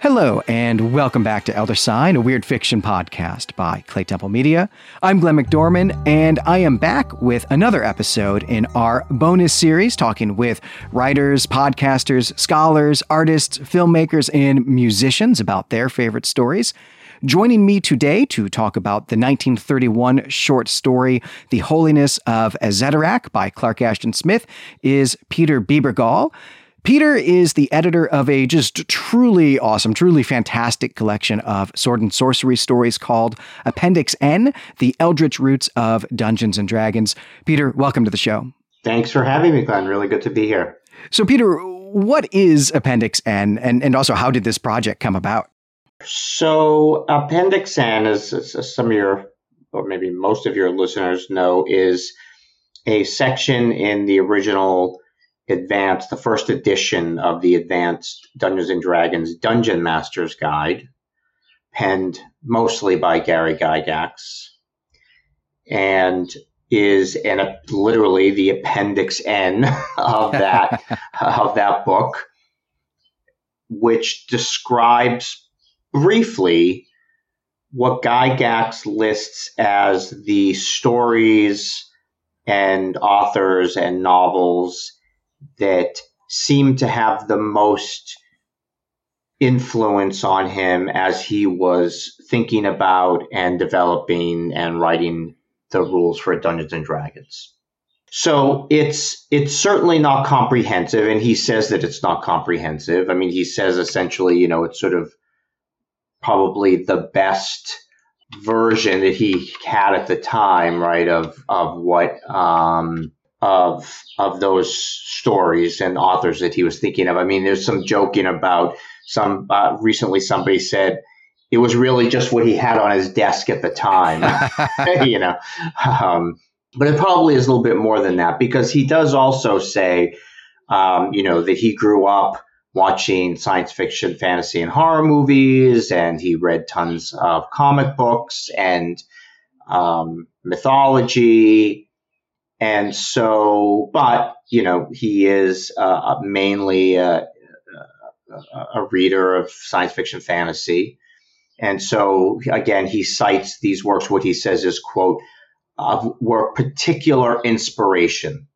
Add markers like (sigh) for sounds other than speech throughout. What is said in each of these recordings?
Hello, and welcome back to Elder Sign, a weird fiction podcast by Clay Temple Media. I'm Glenn McDorman, and I am back with another episode in our bonus series talking with writers, podcasters, scholars, artists, filmmakers, and musicians about their favorite stories. Joining me today to talk about the 1931 short story, The Holiness of Azédarac by Clark Ashton Smith, is Peter Bebergal. Peter is the editor of a just truly awesome, truly fantastic collection of sword and sorcery stories called Appendix N The Eldritch Roots of Dungeons and Dragons. Peter, welcome to the show. Thanks for having me, Glenn. Really good to be here. So, Peter, what is Appendix N, and, and also how did this project come about? So, Appendix N, as, as some of your, or maybe most of your listeners know, is a section in the original advanced, the first edition of the advanced Dungeons and Dragons Dungeon Master's Guide, penned mostly by Gary Gygax, and is in literally the appendix N of that (laughs) of that book, which describes briefly what Gygax lists as the stories and authors and novels that seemed to have the most influence on him as he was thinking about and developing and writing the rules for Dungeons and Dragons. So it's it's certainly not comprehensive, and he says that it's not comprehensive. I mean, he says essentially, you know, it's sort of probably the best version that he had at the time, right? Of of what um, of of those stories and authors that he was thinking of. I mean, there's some joking about some uh, recently somebody said it was really just what he had on his desk at the time, (laughs) (laughs) you know. Um, but it probably is a little bit more than that because he does also say, um, you know, that he grew up watching science fiction, fantasy, and horror movies, and he read tons of comic books and um, mythology and so, but, you know, he is uh, mainly a, a, reader of science fiction fantasy. And so, again, he cites these works, what he says is, quote, uh, were particular inspiration.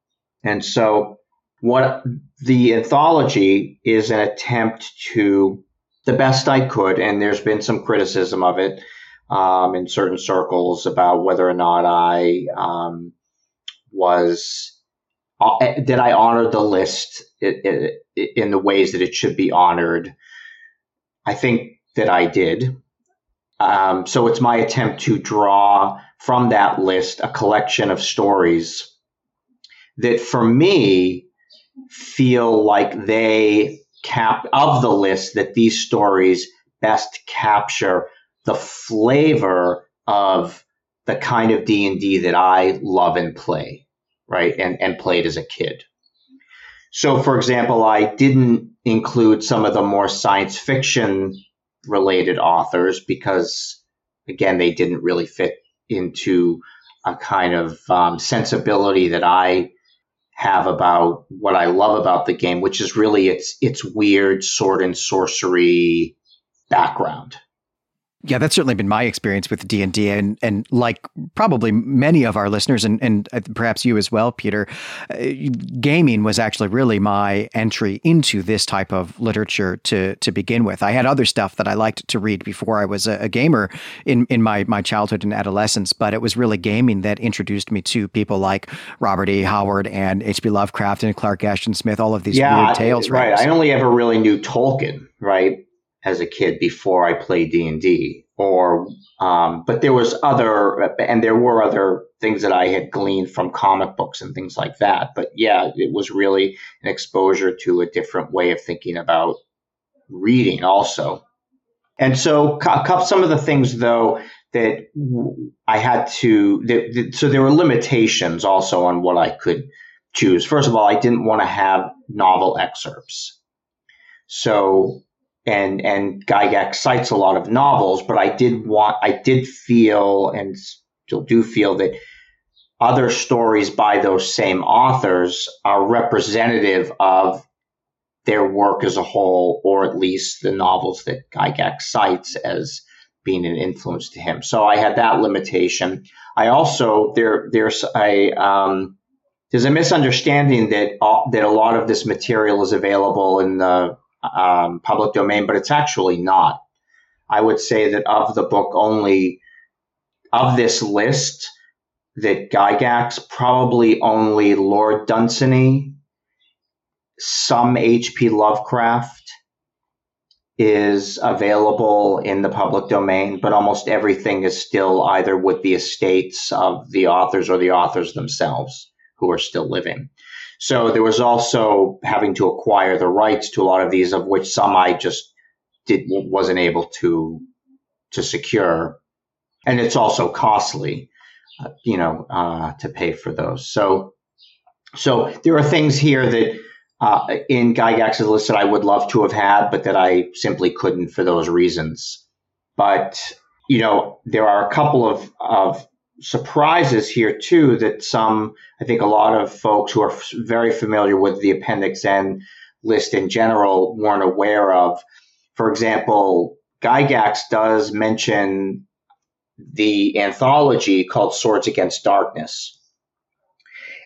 And so, what the anthology is an attempt to, the best I could, and there's been some criticism of it um, in certain circles about whether or not I um, was uh, did I honor the list in the ways that it should be honored? I think that I did. Um, so it's my attempt to draw from that list a collection of stories that for me feel like they cap of the list that these stories best capture the flavor of the kind of D&D that I love and play, right? And and played as a kid. So for example, I didn't include some of the more science fiction related authors because again, they didn't really fit into a kind of um, sensibility that I have about what I love about the game, which is really its its weird sword and sorcery background. Yeah, that's certainly been my experience with D and D, and like probably many of our listeners, and and uh, perhaps you as well, Peter. Uh, gaming was actually really my entry into this type of literature to to begin with. I had other stuff that I liked to read before I was a, a gamer in in my my childhood and adolescence, but it was really gaming that introduced me to people like Robert E. Howard and H.P. Lovecraft and Clark Ashton Smith. All of these yeah, weird tales, right? I only ever really knew Tolkien, right? As a kid before I played D and D, or um, but there was other and there were other things that I had gleaned from comic books and things like that. But yeah, it was really an exposure to a different way of thinking about reading, also. And so, some of the things though that I had to, that, so there were limitations also on what I could choose. First of all, I didn't want to have novel excerpts. So and and Gygax cites a lot of novels, but I did want I did feel and still do feel that other stories by those same authors are representative of their work as a whole, or at least the novels that Gygax cites as being an influence to him. So I had that limitation. I also there there's a um, there's a misunderstanding that uh, that a lot of this material is available in the um, public domain, but it's actually not. I would say that of the book, only of this list, that Gygax probably only Lord Dunsany, some H.P. Lovecraft is available in the public domain, but almost everything is still either with the estates of the authors or the authors themselves who are still living. So there was also having to acquire the rights to a lot of these, of which some I just did wasn't able to to secure, and it's also costly, uh, you know, uh, to pay for those. So, so there are things here that uh, in Gygax's list that I would love to have had, but that I simply couldn't for those reasons. But you know, there are a couple of of surprises here too that some I think a lot of folks who are very familiar with the Appendix N list in general weren't aware of. For example, Gygax does mention the anthology called Swords Against Darkness.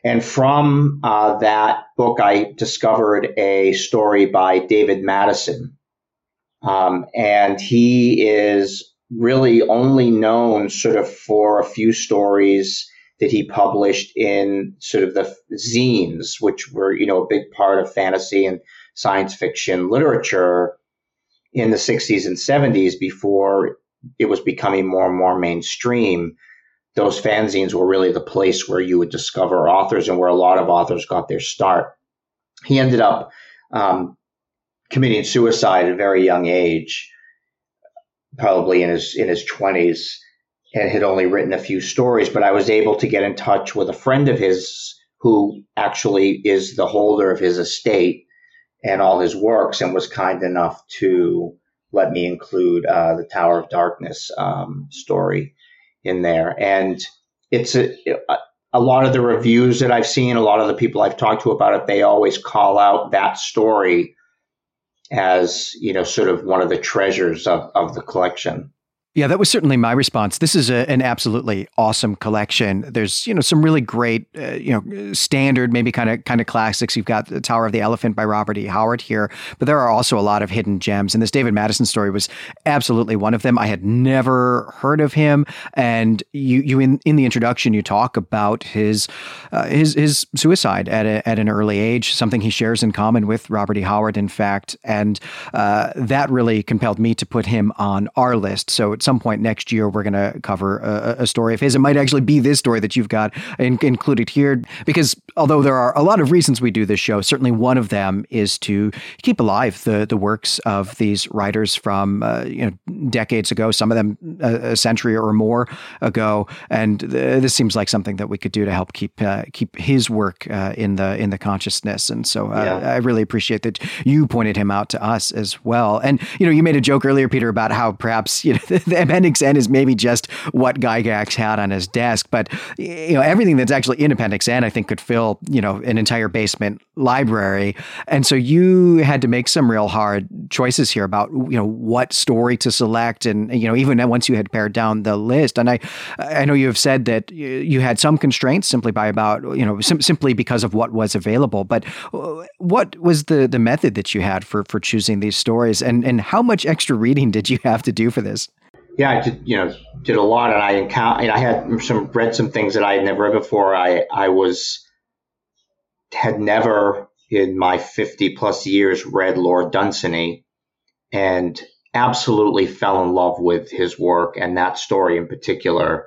And from uh, that book, I discovered a story by David Madison. Um, and he is really only known sort of for a few stories that he published in sort of the zines, which were, you know, a big part of fantasy and science fiction literature in the 60s and 70s before it was becoming more and more mainstream. Those fanzines were really the place where you would discover authors and where a lot of authors got their start. He ended up um, committing suicide at a very young age probably in his in his 20s and had only written a few stories but i was able to get in touch with a friend of his who actually is the holder of his estate and all his works and was kind enough to let me include uh, the tower of darkness um, story in there. And it's a, a lot of the reviews that i've seen a lot of the people i've talked to about it they always call out that story as you know sort of one of the treasures of, of the collection yeah, that was certainly my response. This is a, an absolutely awesome collection. There's, you know, some really great, uh, you know, standard, maybe kind of kind of classics. You've got the Tower of the Elephant by Robert E. Howard here, but there are also a lot of hidden gems. And this David Madison story was absolutely one of them. I had never heard of him, and you you in in the introduction you talk about his uh, his his suicide at a, at an early age, something he shares in common with Robert E. Howard, in fact, and uh, that really compelled me to put him on our list. So some point next year, we're going to cover a, a, story of his. It might actually be this story that you've got in, included here, because although there are a lot of reasons we do this show, certainly one of them is to keep alive the the works of these writers from uh, you know decades ago, some of them a, a century or more ago, and th- this seems like something that we could do to help keep uh, keep his work uh, in the in the consciousness. And so uh, yeah. I really appreciate that you pointed him out to us as well. And you know, you made a joke earlier, Peter, about how perhaps you know (laughs) (laughs) Appendix N is maybe just what Gygax had on his desk, but you know everything that's actually in Appendix N, I think, could fill you know an entire basement library. And so you had to make some real hard choices here about you know what story to select, and you know even once you had pared down the list. And I I know you have said that you had some constraints simply by about you know sim- simply because of what was available. But uh, what was the the method that you had for for choosing these stories, and and how much extra reading did you have to do for this? Yeah, I did, you know, did a lot, and I encountered, I had some read some things that I had never read before. I I was had never in my fifty plus years read Lord Dunsany, and absolutely fell in love with his work, and that story in particular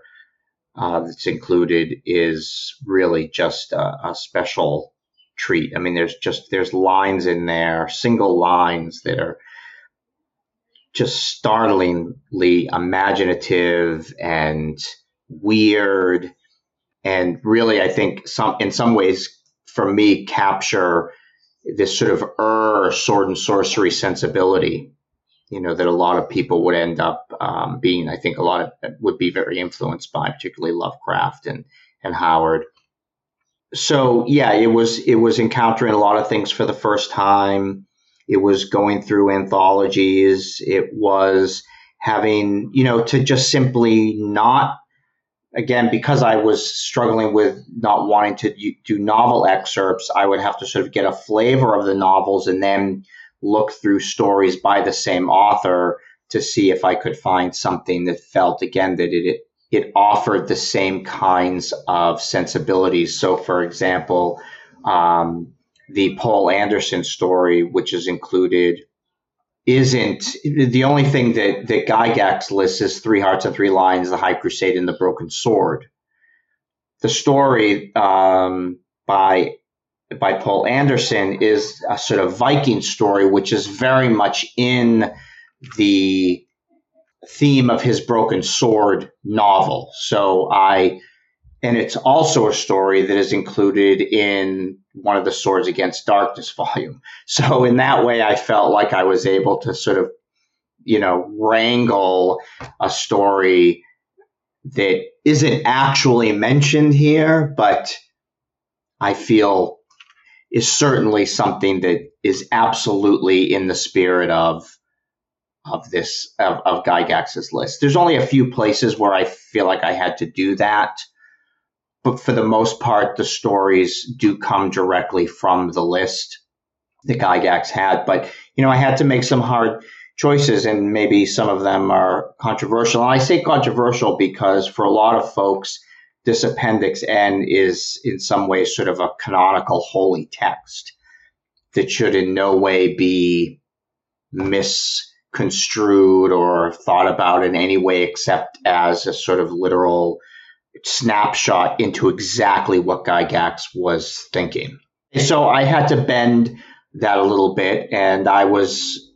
uh, that's included is really just a, a special treat. I mean, there's just there's lines in there, single lines that are just startlingly imaginative and weird and really i think some in some ways for me capture this sort of er sword and sorcery sensibility you know that a lot of people would end up um, being i think a lot of would be very influenced by particularly lovecraft and and howard. So yeah it was it was encountering a lot of things for the first time It was going through anthologies. It was having, you know, to just simply not, again, because I was struggling with not wanting to do novel excerpts, I would have to sort of get a flavor of the novels and then look through stories by the same author to see if I could find something that felt, again, that it, it offered the same kinds of sensibilities. So, for example, um, the Poul Anderson story, which is included, isn't the only thing that, that Gygax lists is Three Hearts and Three Lions, The High Crusade, and The Broken Sword. The story um, by by Poul Anderson is a sort of Viking story, which is very much in the theme of his Broken Sword novel. So I, and it's also a story that is included in one of the Swords Against Darkness (laughs) volume. So in that way, I felt like I was able to sort of, you know, wrangle a story that isn't actually mentioned here, but I feel is certainly something that is absolutely in the spirit of of this of, of Gygax's list. There's only a few places where I feel like I had to do that, but for the most part, the stories do come directly from the list that Gygax had. But you know, I had to make some hard choices, and maybe some of them are controversial. And I say controversial because for a lot of folks, this Appendix N is in some ways sort of a canonical holy text that should in no way be misconstrued or thought about in any way except as a sort of literal snapshot into exactly what Gygax was thinking. So I had to bend that a little bit, and I was,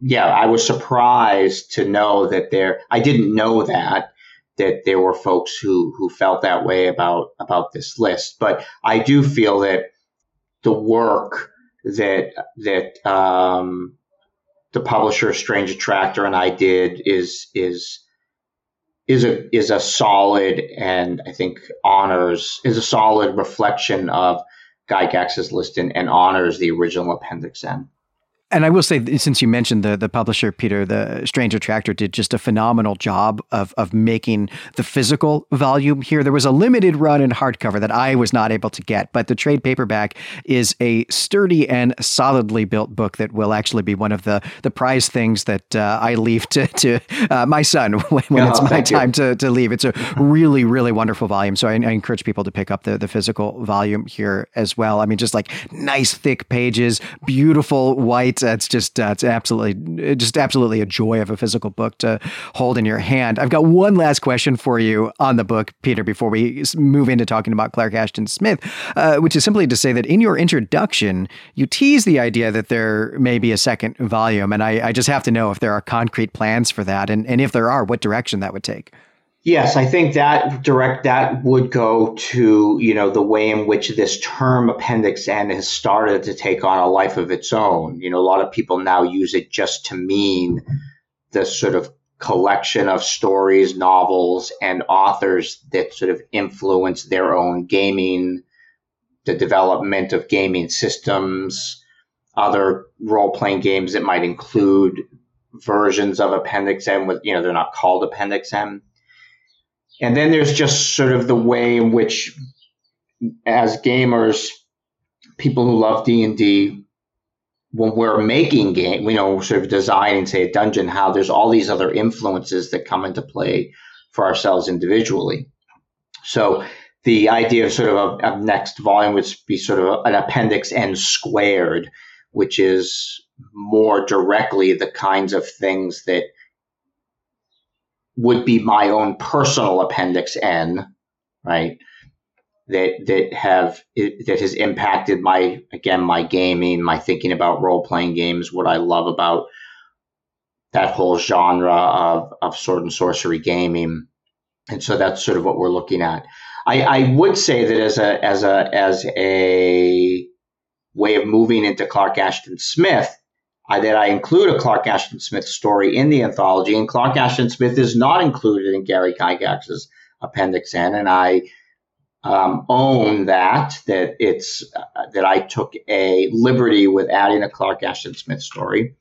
yeah, I was surprised to know that there. I didn't know that that there were folks who who felt that way about about this list, but I do feel that the work that that um, the publisher Strange Attractor and I did is is is a is a solid and I think honors is a solid reflection of Gygax's list and, and honors the original Appendix N. And I will say, since you mentioned the the publisher, Peter, the Strange Attractor did just a phenomenal job of of making the physical volume here. There was a limited run in hardcover that I was not able to get, but the trade paperback is a sturdy and solidly built book that will actually be one of the the prize things that uh, I leave to to uh, my son (laughs) when, when oh, it's my time to, to leave. It's a really really wonderful volume, so I, I encourage people to pick up the the physical volume here as well. I mean, just like nice thick pages, beautiful white it's just uh, it's absolutely just absolutely a joy of a physical book to hold in your hand. I've got one last question for you on the book, Peter, before we move into talking about Clark Ashton Smith, uh, which is simply to say that in your introduction, you tease the idea that there may be a second volume, and I, I just have to know if there are concrete plans for that, and, and if there are, what direction that would take. Yes, I think that direct that would go to you know the way in which this term Appendix N has started to take on a life of its own. You know, a lot of people now use it just to mean the sort of collection of stories, novels, and authors that sort of influence their own gaming, the development of gaming systems, other role playing games that might include versions of Appendix M with you know they're not called Appendix N and then there's just sort of the way in which, as gamers, people who love D and D, when we're making game, you know, sort of designing, say, a dungeon, how there's all these other influences that come into play for ourselves individually. So the idea of sort of a, a next volume would be sort of an appendix N squared, which is more directly the kinds of things that would be my own personal appendix N, right? That that have that has impacted my again my gaming, my thinking about role playing games, what I love about that whole genre of of sword and sorcery gaming, and so that's sort of what we're looking at. I, I would say that as a as a as a way of moving into Clark Ashton Smith, I, that I include a Clark Ashton Smith story in the anthology, and Clark Ashton Smith is not included in Gary Gygax's Appendix N, and I um, own that that it's uh, that I took a liberty with adding a Clark Ashton Smith story.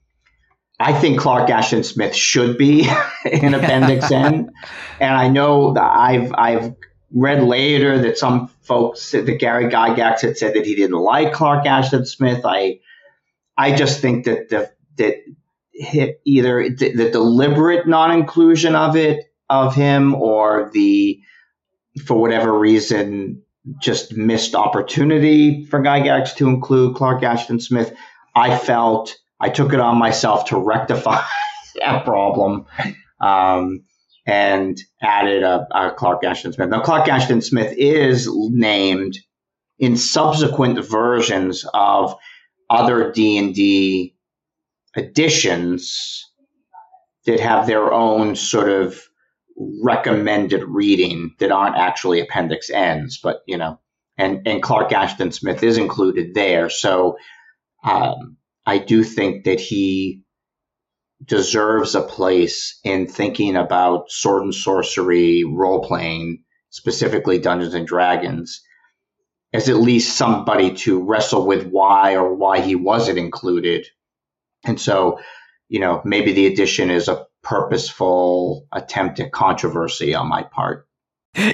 I think Clark Ashton Smith should be (laughs) in Appendix (laughs) N, and I know that I've I've read later that some folks that Gary Gygax had said that he didn't like Clark Ashton Smith. I I just think that the that either the, deliberate non-inclusion of it of him or the for whatever reason, just missed opportunity for Gygax to include Clark Ashton Smith. I felt I took it on myself to rectify (laughs) that problem um, and added a, a, Clark Ashton Smith. Now, Clark Ashton Smith is named in subsequent versions of other D and D editions that have their own sort of recommended reading that aren't actually appendix ends, but you know, and and Clark Ashton Smith is included there. So um, I do think that he deserves a place in thinking about sword and sorcery role playing, specifically Dungeons and Dragons, as at least somebody to wrestle with why or why he wasn't included. And so, you know, maybe the addition is a purposeful attempt at controversy on my part.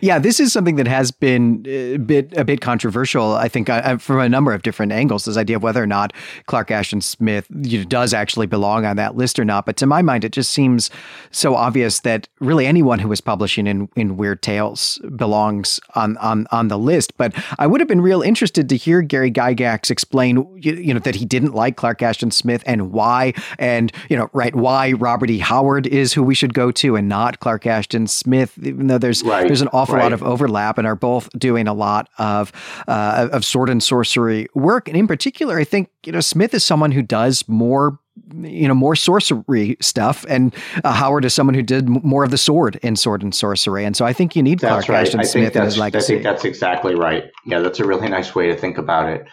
Yeah, this is something that has been a bit a bit controversial. I think uh, from a number of different angles. This idea of whether or not Clark Ashton Smith you know, does actually belong on that list or not. But to my mind, it just seems so obvious that really anyone who is publishing in, in Weird Tales belongs on, on on the list. But I would have been real interested to hear Gary Gygax explain you, you know that he didn't like Clark Ashton Smith and why, and you know right why Robert E. Howard is who we should go to and not Clark Ashton Smith. Even though there's right. there's an awful right. lot of overlap and are both doing a lot of uh, of sword and sorcery work. And in particular, I think you know Smith is someone who does more you know more sorcery stuff and uh, howard is someone who did more of the sword in sword and sorcery and so i think you need that's clark right. ashton I smith in his legacy i think that's exactly right yeah that's a really nice way to think about it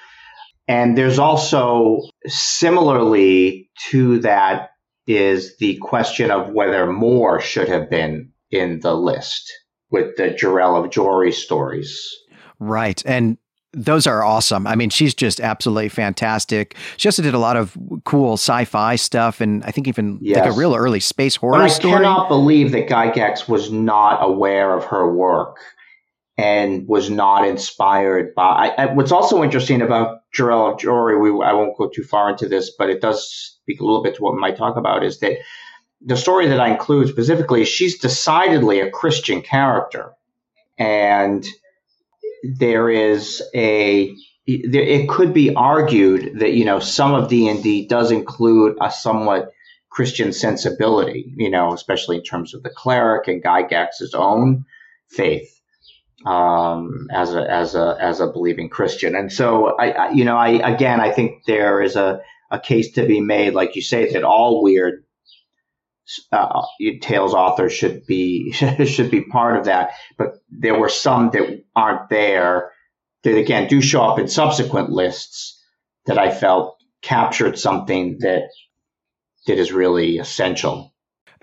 and there's also similarly to that is the question of whether Moore should have been in the list with the Jirel of Joiry stories. Right. And those are awesome. I mean, she's just absolutely fantastic. She also did a lot of cool sci-fi stuff, and I think even yes. like a real early space horror but I story. cannot believe that Gygax was not aware of her work and was not inspired by. I, I, what's also interesting about Jirel of Joiry, we I won't go too far into this, but it does speak a little bit to what we might talk about. Is that the story that I include specifically, she's decidedly a Christian character. And there is a, it could be argued that, you know, some of D&D does include a somewhat Christian sensibility, you know, especially in terms of the cleric and Gygax's own faith um, as a as a as a believing Christian. And so, I, I, you know, I again, I think there is a a case to be made, like you say, that all weird uh, Tales authors should be (laughs) should be part of that. But there were some that aren't there that again do show up in subsequent lists that I felt captured something that that is really essential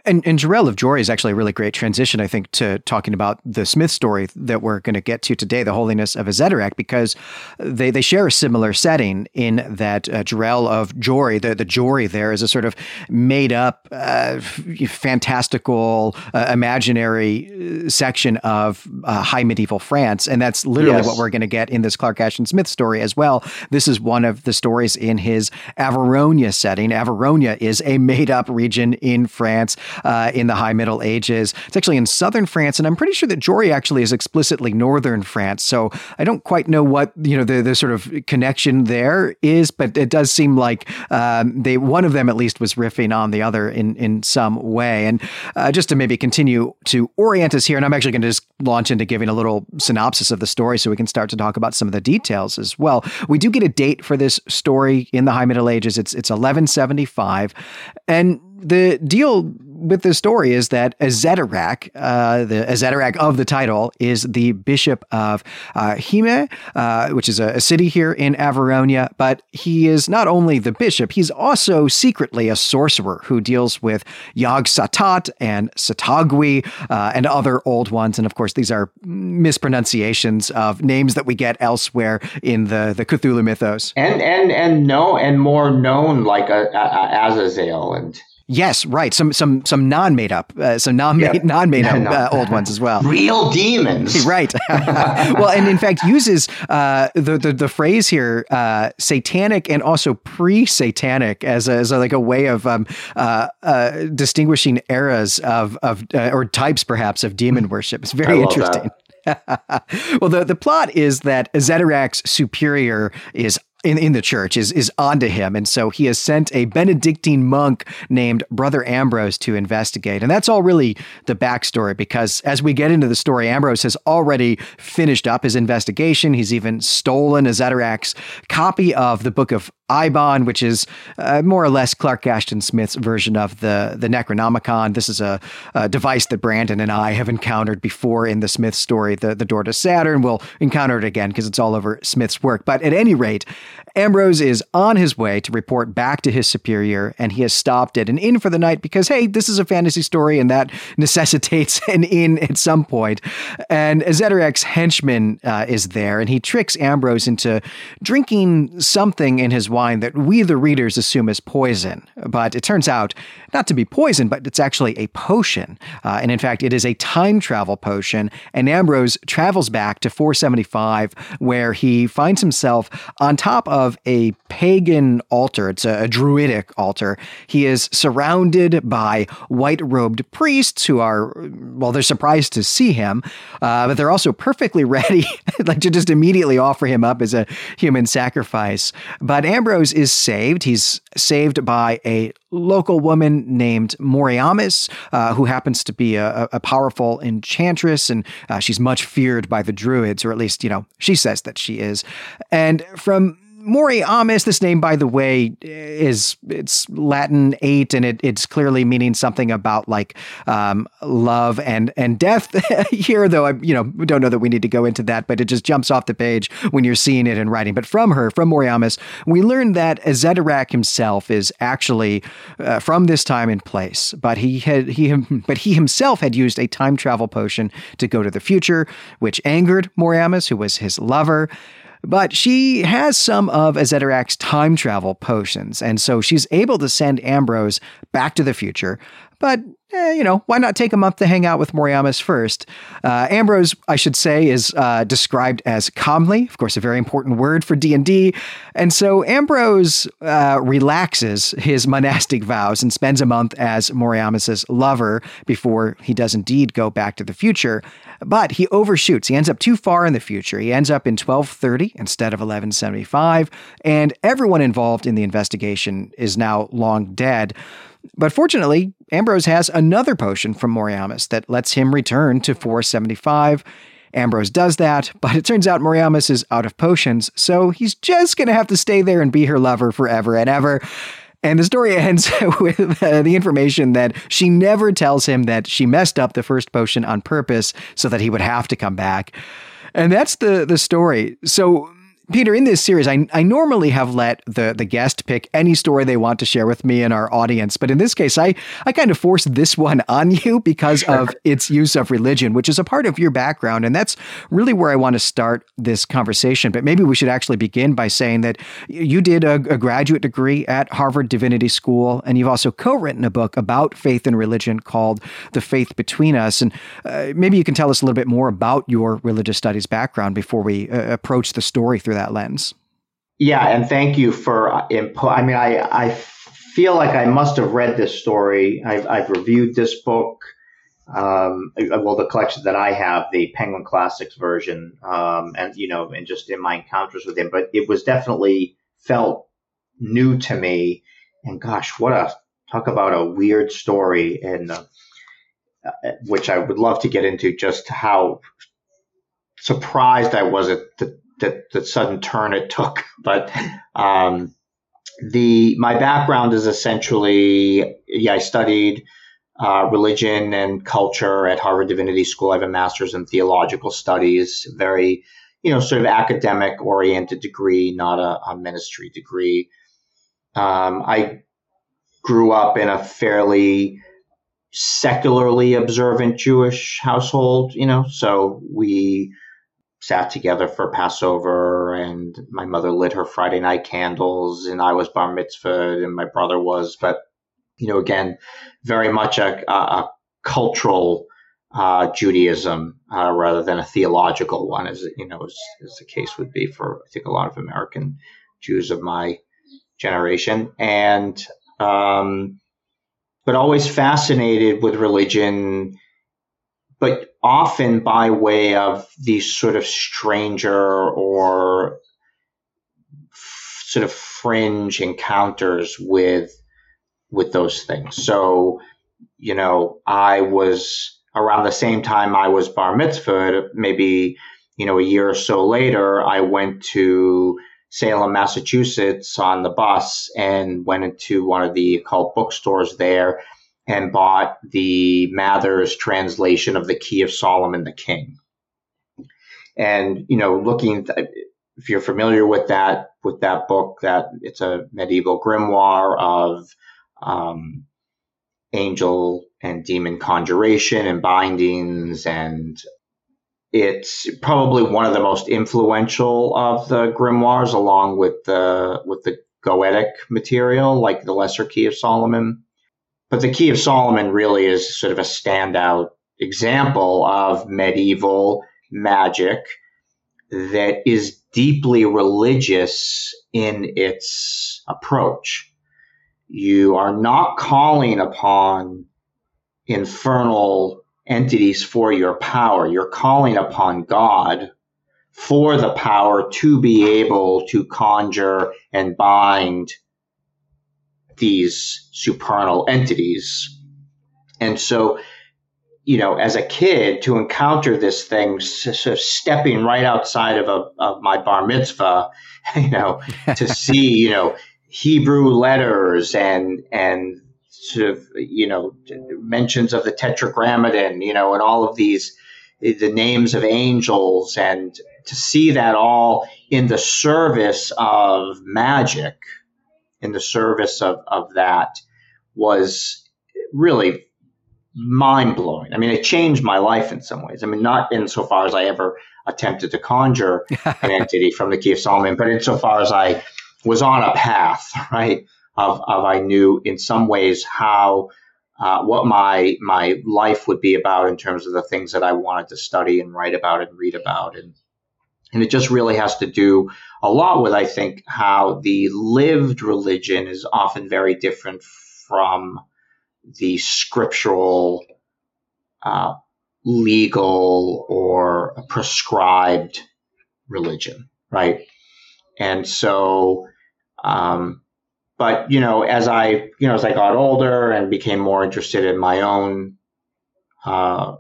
and, and Jirel of Joiry is actually a really great transition, I think, to talking about the Smith story that we're going to get to today, the holiness of Azédarac, because they, they share a similar setting in that uh, Jirel of Joiry, the, the Joiry there is a sort of made up, uh, fantastical, uh, imaginary uh, section of uh, high medieval France. And that's literally yes. what we're going to get in this Clark Ashton Smith story as well. This is one of the stories in his Averonia setting. Averonia is a made up region in France uh, in the High Middle Ages. It's actually in southern France, and I'm pretty sure that Joiry actually is explicitly northern France. So I don't quite know what you know the the sort of connection there is, but it does seem like um, they one of them at least was riffing on the other in in some way. And uh, just to maybe continue to orient us here, and I'm actually going to just launch into giving a little synopsis of the story so we can start to talk about some of the details as well. We do get a date for this story in the High Middle Ages. It's it's 1175, and the deal with this story is that Azédarac, uh, the Azédarac of the title, is the bishop of uh, Hime, uh, which is a, a, city here in Averonia. But he is not only the bishop, he's also secretly a sorcerer who deals with Iog-Sotôt and Sodagui uh, and other old ones. And of course, these are mispronunciations of names that we get elsewhere in the, the Cthulhu mythos. And and and no, and more known like a, a, Azazel and Yes, right. Some some some non made up, uh, some non made yeah. (laughs) non made up uh, old ones as well. Real demons, (laughs) right? (laughs) well, and in fact uses uh, the, the the phrase here, uh, satanic and also pre-satanic, as a, as a, like a way of um, uh, uh, distinguishing eras of of or types perhaps of demon worship. It's very interesting. well, the, the plot is that Zeterak's superior is in, in the church is is onto him. And so he has sent a benedictine monk named brother ambrose to investigate. And that's all really the backstory because as we get into the story ambrose has already finished up his investigation. He's even stolen Azédarac's copy of the book of Eibon, which is uh, more or less Clark Ashton Smith's version of the, the Necronomicon. This is a, a, device that Brandon and I have encountered before in the Smith story, the, the Door to Saturn. We'll encounter it again because it's all over Smith's work. But at any rate, Ambrose is on his way to report back to his superior, and he has stopped at an inn for the night because, hey, this is a fantasy story, and that (laughs) necessitates an inn at some point. And Azédarac's henchman uh, is there, and he tricks Ambrose into drinking something in his that we, the readers, assume is poison. But it turns out not to be poison, but it's actually a potion. Uh, and in fact, it is a time travel potion. And Ambrose travels back to 475, where he finds himself on top of a pagan altar. It's a, a druidic altar. He is surrounded by white robed priests who are, well, they're surprised to see him, uh, but they're also perfectly (laughs) ready like to just immediately offer him up as a human sacrifice. But Ambrose is saved. He's saved by a local woman named Moriamis, uh, who happens to be a, a powerful enchantress, and uh, she's much feared by the druids, or at least, you know, she says that she is. And from Moriamis, this name, by the way, is it's Latin eight, and it, it's clearly meaning something about like um, love and and death (laughs) here. Though I, you know, don't know that we need to go into that, but it just jumps off the page when you're seeing it in writing. But from her, from Moriamis, we learn that Azédarac himself is actually uh, from this time and place, but he had he but he himself had used a time travel potion to go to the future, which angered Moriamis, who was his lover. But she has some of Azédarac's time travel potions, and so she's able to send Ambrose back to the future. But eh, you know, why not take a month to hang out with Moriamis first? Uh, Ambrose, I should say, is uh, described as calmly, of course, a very important word for D and D. And so Ambrose uh, relaxes his monastic vows and spends a month as Moriamis's lover before he does indeed go back to the future. But he overshoots. He ends up too far in the future. He ends up in 1230 instead of 1175, and everyone involved in the investigation is now long dead. But fortunately, Ambrose has another potion from Moriamis that lets him return to 475. Ambrose does that, but it turns out Moriamis is out of potions, so he's just going to have to stay there and be her lover forever and ever. And the story (laughs) ends with uh, the information that she never tells him that she messed up the first potion on purpose so that he would have to come back. And that's the the story. So Peter, in this series, I, I normally have let the, the guest pick any story they want to share with me and our audience. But in this case, I, I kind of forced this one on (laughs) you because sure. of its use of religion, which is a part of your background. And that's really where I want to start this conversation. But maybe we should actually begin by saying that you did a, a graduate degree at Harvard Divinity School, and you've also co written a book about faith and religion called The Faith Between Us. And uh, maybe you can tell us a little bit more about your religious studies background before we uh, approach the story through that lens. Yeah, and thank you for input. I mean, I I feel like I must have read this story. I've, I've reviewed this book. Um, well, the collection that I have, the Penguin Classics version, um, and you know, and just in my encounters with him, but it was definitely felt new to me. And gosh, what a talk about a weird story, and uh, which I would love to get into just how surprised I was at the that that sudden turn it took. (laughs) But um, the my background is essentially yeah I studied uh, religion and culture at Harvard Divinity School. I have a master's in theological studies, very, you know, sort of academic oriented degree, not a, a ministry degree. Um, I grew up in a fairly secularly observant Jewish household, you know, so we sat together for Passover and my mother lit her Friday night candles and I was bar mitzvah and my brother was, but you know, again, very much a, a, a cultural uh, Judaism uh, rather than a theological one, as you know, as, as, the case would be for I think a lot of American Jews of my generation, and um, but always fascinated with religion, but often by way of these sort of stranger or f- sort of fringe encounters with with those things. So, you know, I was around the same time I was bar mitzvah, maybe, you know, a year or so later, I went to Salem, Massachusetts on the bus and went into one of the occult bookstores there and bought the Mathers translation of the Key of Solomon the King. And, you know, looking, if you're familiar with that, with that book, that it's a medieval grimoire of um, angel and demon conjuration and bindings and it's probably one of the most influential of the grimoires along with the with the goetic material like the lesser key of solomon but the key of solomon really is sort of a standout example of medieval magic that is deeply religious in its approach you are not calling upon infernal entities for your power. You're calling upon God for the power to be able to conjure and bind these supernal entities. And so, you know, as a kid, to encounter this thing, sort of stepping right outside of, a, of my bar mitzvah, (laughs) you know, to (laughs) see, you know, Hebrew letters and and sort of you know mentions of the Tetragrammaton, you know, and all of these the names of angels, and to see that all in the service of magic, in the service of of that, was really mind blowing. I mean, it changed my life in some ways. I mean, not insofar as I ever attempted to conjure (laughs) an entity from the Key of Solomon, but insofar as I was on a path, (laughs) right? Of, of I knew in some ways how uh, what my my life would be about in terms of the things that I wanted to study and write about and read about, and and it just really has to do a lot with I think how the lived religion is often very different from the scriptural, uh, legal or prescribed religion, right? And so, um, but you know, as I you know as I got older and became more interested in my own, uh,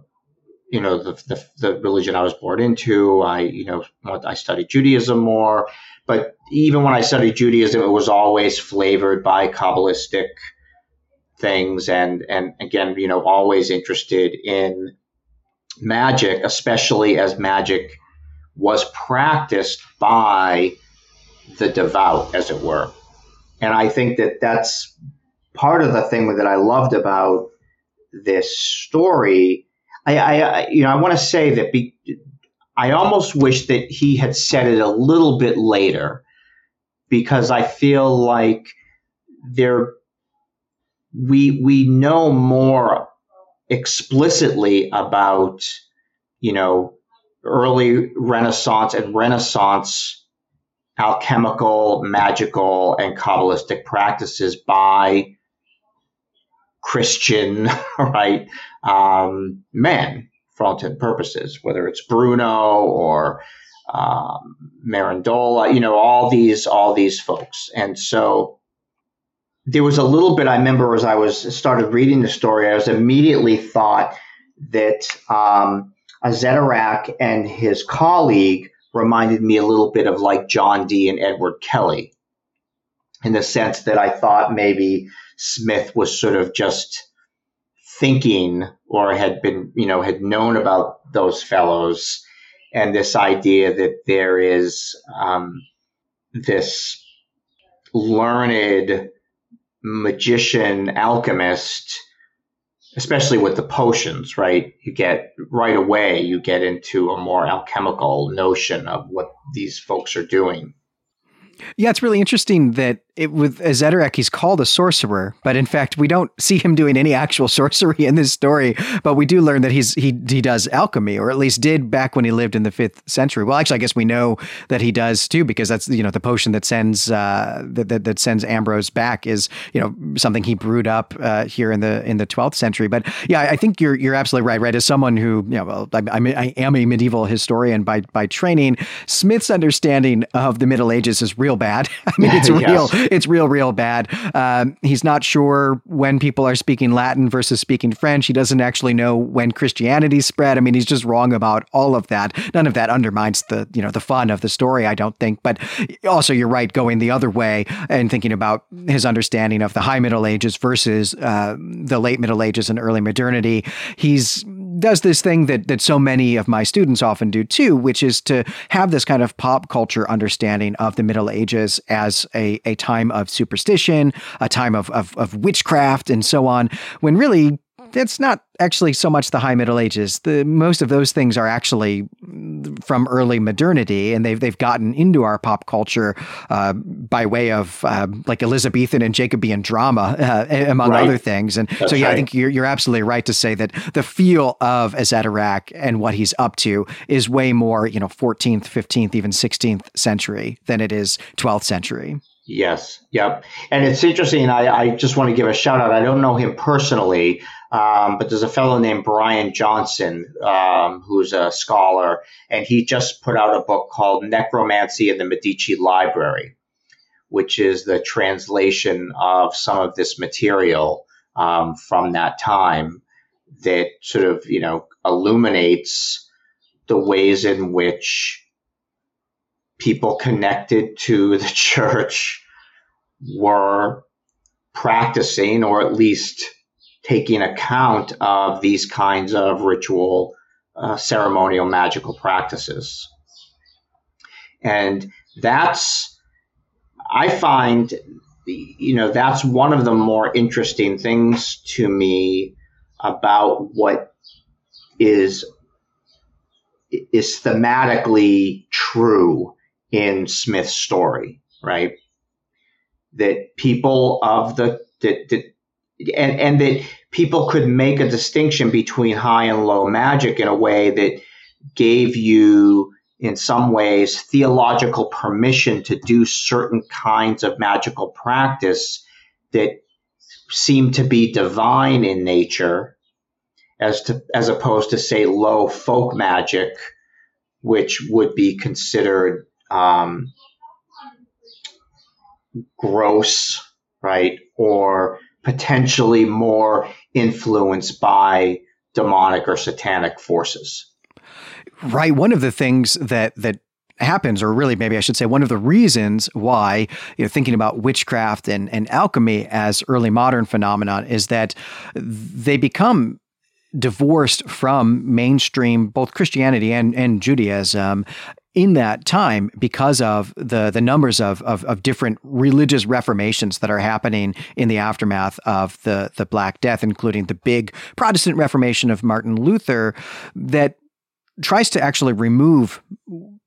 you know, the, the, the religion I was born into, I you know I studied Judaism more. But even when I studied Judaism, it was always flavored by kabbalistic things, and and again, you know, always interested in magic, especially as magic was practiced by the devout, as it were. And I think that that's part of the thing that I loved about this story. I, I you know, I want to say that be, I almost wish that he had said it a little bit later because I feel like there we we know more explicitly about you know early Renaissance and Renaissance alchemical, magical, and Kabbalistic practices by Christian, (laughs) right, um, men for all intents purposes, whether it's Bruno or um, Mirandola, you know, all these, all these folks. And so there was a little bit I remember as I was started reading the story, I was immediately thought that um, Azédarac and his colleague reminded me a little bit of like John Dee and Edward Kelly in the sense that I thought maybe Smith was sort of just thinking or had been, you know, had known about those fellows and this idea that there is um, this learned magician alchemist especially with the potions right? You get right away you get into a more alchemical notion of what these folks are doing. Yeah, it's really interesting that it, with Azédarac, he's called a sorcerer, but in fact, we don't see him doing any actual (laughs) sorcery in this story. But we do learn that he's he he does alchemy, or at least did back when he lived in the fifth century. Well, actually, I guess we know that he does too, because that's you know the potion that sends uh, that, that, that sends Ambrose back is you know something he brewed up uh, here in the in the twelfth century. But yeah, I think you're you're absolutely right. Right, as someone who you know, well, I, I'm, I am a medieval historian by by training, Smith's understanding of the Middle Ages is real bad. (laughs) I mean, it's (laughs) real. It's real, real bad. Um, he's not sure when people are speaking Latin versus speaking French. He doesn't actually know when Christianity spread. I mean, he's just wrong about all of that. None of that undermines the you know the fun of the story. I don't think. But also, you're right. Going the other way and thinking about his understanding of the High Middle Ages versus uh, the Late Middle Ages and early modernity. He's does this thing that that so many of my students often do too, which is to have this kind of pop culture understanding of the Middle Ages as a, a time of superstition, a time of, of, of witchcraft, and so on, when really it's not actually so much the high Middle Ages. The most of those things are actually from early modernity, and they've they've gotten into our pop culture uh, by way of uh, like Elizabethan and Jacobean drama, uh, among right. other things. And That's so, yeah, right. I think you're you're absolutely right to say that the feel of Azédarac and what he's up to is way more, you know, 14th, 15th, even 16th century than it is 12th century. Yes. Yep. And it's interesting. I, I just want to give a shout out. I don't know him personally, um, but there's a fellow named Brian Johnson um, who's a scholar, and he just put out a book called Necromancy in the Medici Library, which is the translation of some of this material um, from that time that sort of you know illuminates the ways in which people connected to the (laughs) church were practicing or at least taking account of these kinds of ritual, uh, ceremonial, magical practices. And that's, I find, you know, that's one of the more interesting things to me about what is is thematically true in Smith's story, right? That people of the, that, and, and that people could make a distinction between high and low magic in a way that gave you, in some ways, theological permission to do certain kinds of magical practice that seem to be divine in nature, as to as opposed to say low folk magic, which would be considered um, gross, right, or potentially more influenced by demonic or satanic forces. Right. One of the things that that happens, or really maybe I should say one of the reasons why, you know, thinking about witchcraft and, and alchemy as early modern phenomenon is that they become divorced from mainstream both Christianity and, and Judaism in that time because of the the numbers of, of, of different religious reformations that are happening in the aftermath of the the Black Death, including the big Protestant Reformation of Martin Luther, that tries to actually remove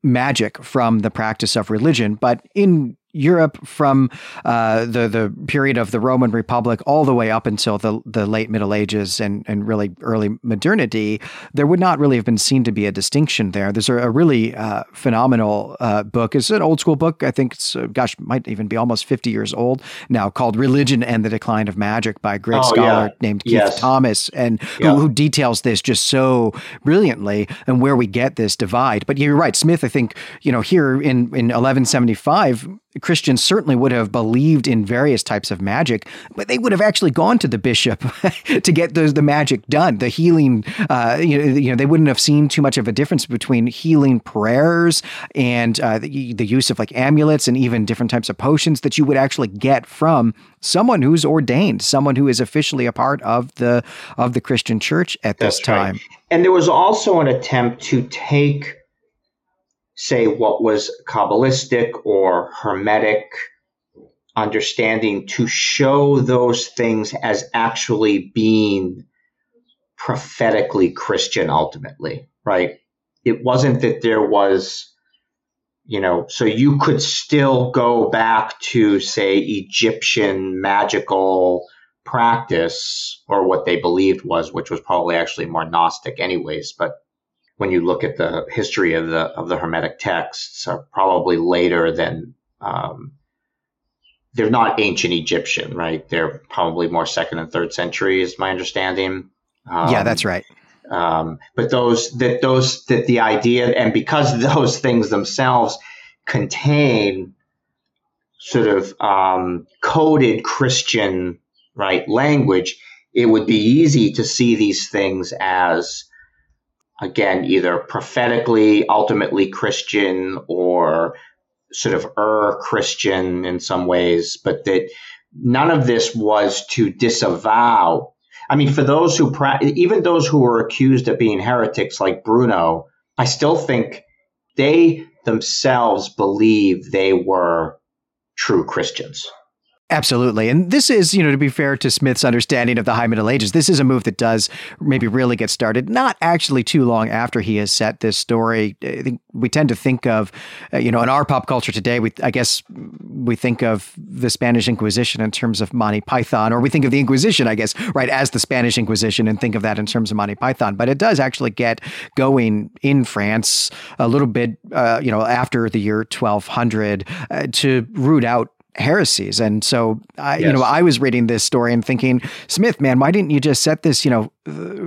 magic from the practice of religion, but in Europe from uh, the the period of the Roman Republic all the way up until the the late Middle Ages and and really early modernity, there would not really have been seen to be a distinction there. There's a, a really uh, phenomenal uh, book. It's an old school book. I think it's uh, gosh might even be almost 50 years old now, called "Religion and the Decline of Magic" by a great oh, scholar yeah. named Keith yes. Thomas, and yeah. who, who details this just so brilliantly and where we get this divide. But you're right, Smith. I think you know here in in 1175 Christians certainly would have believed in various types of magic, but they would have actually gone to the bishop (laughs) to get those, the magic done. The healing, uh, you, know, you know, they wouldn't have seen too much of a difference between healing prayers and uh, the, the use of like amulets and even different types of potions that you would actually get from someone who's ordained, someone who is officially a part of the of the Christian church at That's this time. Right. And there was also an attempt to take say what was Kabbalistic or Hermetic understanding to show those things as actually being prophetically Christian ultimately, right? It wasn't that there was, you know, so you could still go back to, say, Egyptian magical practice or what they believed was, which was probably actually more Gnostic, anyways, but when you look at the history of the of the Hermetic texts, are probably later than um, they're not ancient Egyptian, right? They're probably more second and third century, is my understanding. Um, yeah, that's right. Um, but those that those that the idea and because (laughs) those things themselves contain sort of um, coded Christian right language, it would be easy to see these things as again, either prophetically, ultimately Christian or sort of er Christian in some ways, but that none of this was to disavow. I mean, for those who, even those who were accused of being heretics like Bruno, I still think they themselves believe they were true Christians. Absolutely. And this is, you know, to be fair to Smith's understanding of the High Middle Ages, this is a move that does maybe really get started not actually too long after he has set this story. I think we tend to think of, uh, you know, in our pop culture today, we I guess we think of the Spanish Inquisition in terms of Monty Python, or we think of the Inquisition, I guess, right, as the Spanish Inquisition and think of that in terms of Monty Python. But it does actually get going in France a little bit, uh, you know, after the year 1200 uh, to root out heresies. And so, I, yes. you know, I was reading this story and thinking, Smith, man, why didn't you just set this, you know,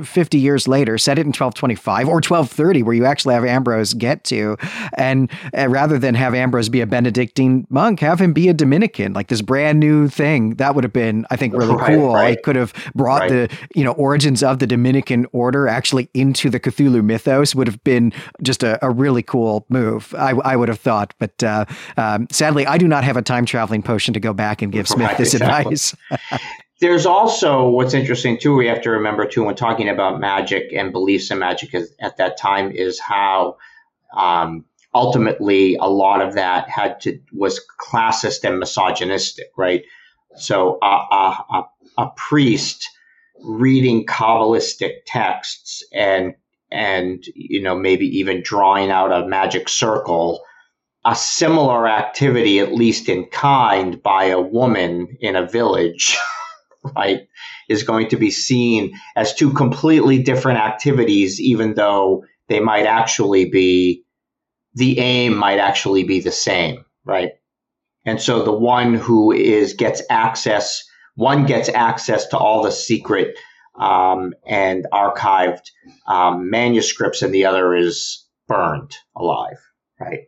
50 years later, set it in 1225 or 1230, where you actually have Ambrose get to, and rather than have Ambrose be a Benedictine monk, have him be a Dominican, like this brand new thing. That would have been, I think, really right, cool. Right. It could have brought right. the, you know, origins of the Dominican order actually into the Cthulhu mythos. Would have been just a, a really cool move. I, I would have thought, but uh, um, sadly, I do not have a time traveling potion to go back and give Smith this exactly. advice. (laughs) There's also what's interesting too. We have to remember too when talking about magic and beliefs in magic at that time is how um, ultimately a lot of that had to was classist and misogynistic, right? So a, a, a priest reading kabbalistic texts and and you know maybe even drawing out a magic circle a similar activity at least in kind by a woman in a village (laughs) right, is going to be seen as two completely different activities, even though they might actually be, the aim might actually be the same, right? And so the one who is gets access, one gets access to all the secret um, and archived um, manuscripts, and the other is burned alive, right?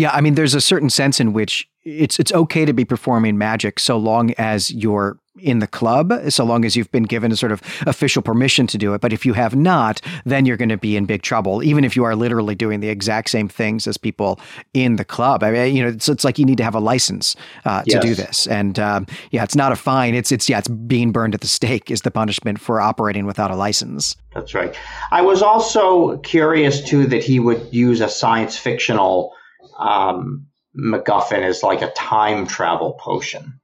Yeah, I mean, there's a certain sense in which it's it's okay to be performing magic so long as you're in the club, so long as you've been given a sort of official permission to do it. But if you have not, then you're going to be in big trouble, even if you are literally doing the exact same things as people in the club. I mean, you know, it's, it's like you need to have a license uh, to yes. do this, and um, yeah, it's not a fine. It's it's yeah, it's being burned at the stake is the punishment for operating without a license. That's right. I was also curious too that he would use a science fictional. Um, MacGuffin is like a time travel potion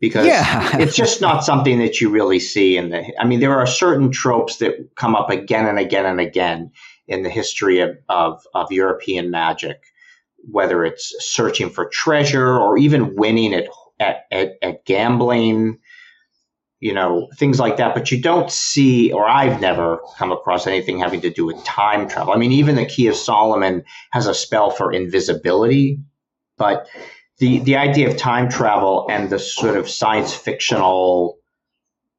because yeah. (laughs) it's just not something that you really see in the. I mean, there are certain tropes that come up again and again and again in the history of, of, of European magic, whether it's searching for treasure or even winning at, at, at, at gambling you know, things like that. But you don't see, or I've never come across anything having to do with time travel. I mean, even the Key of Solomon has a spell for invisibility, but the the idea of time travel and the sort of science fictional,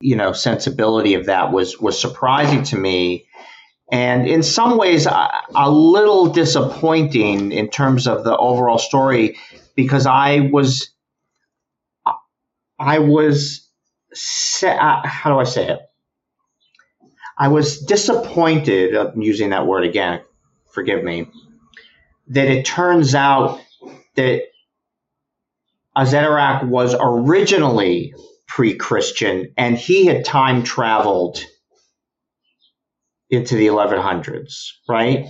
you know, sensibility of that was was surprising to me, and in some ways a, a little disappointing in terms of the overall story. because I was, I was, uh, how do I say it? I was disappointed, I'm using that word again, forgive me, that it turns out that Azédarac was originally pre-Christian and he had time traveled into the 1100s, right?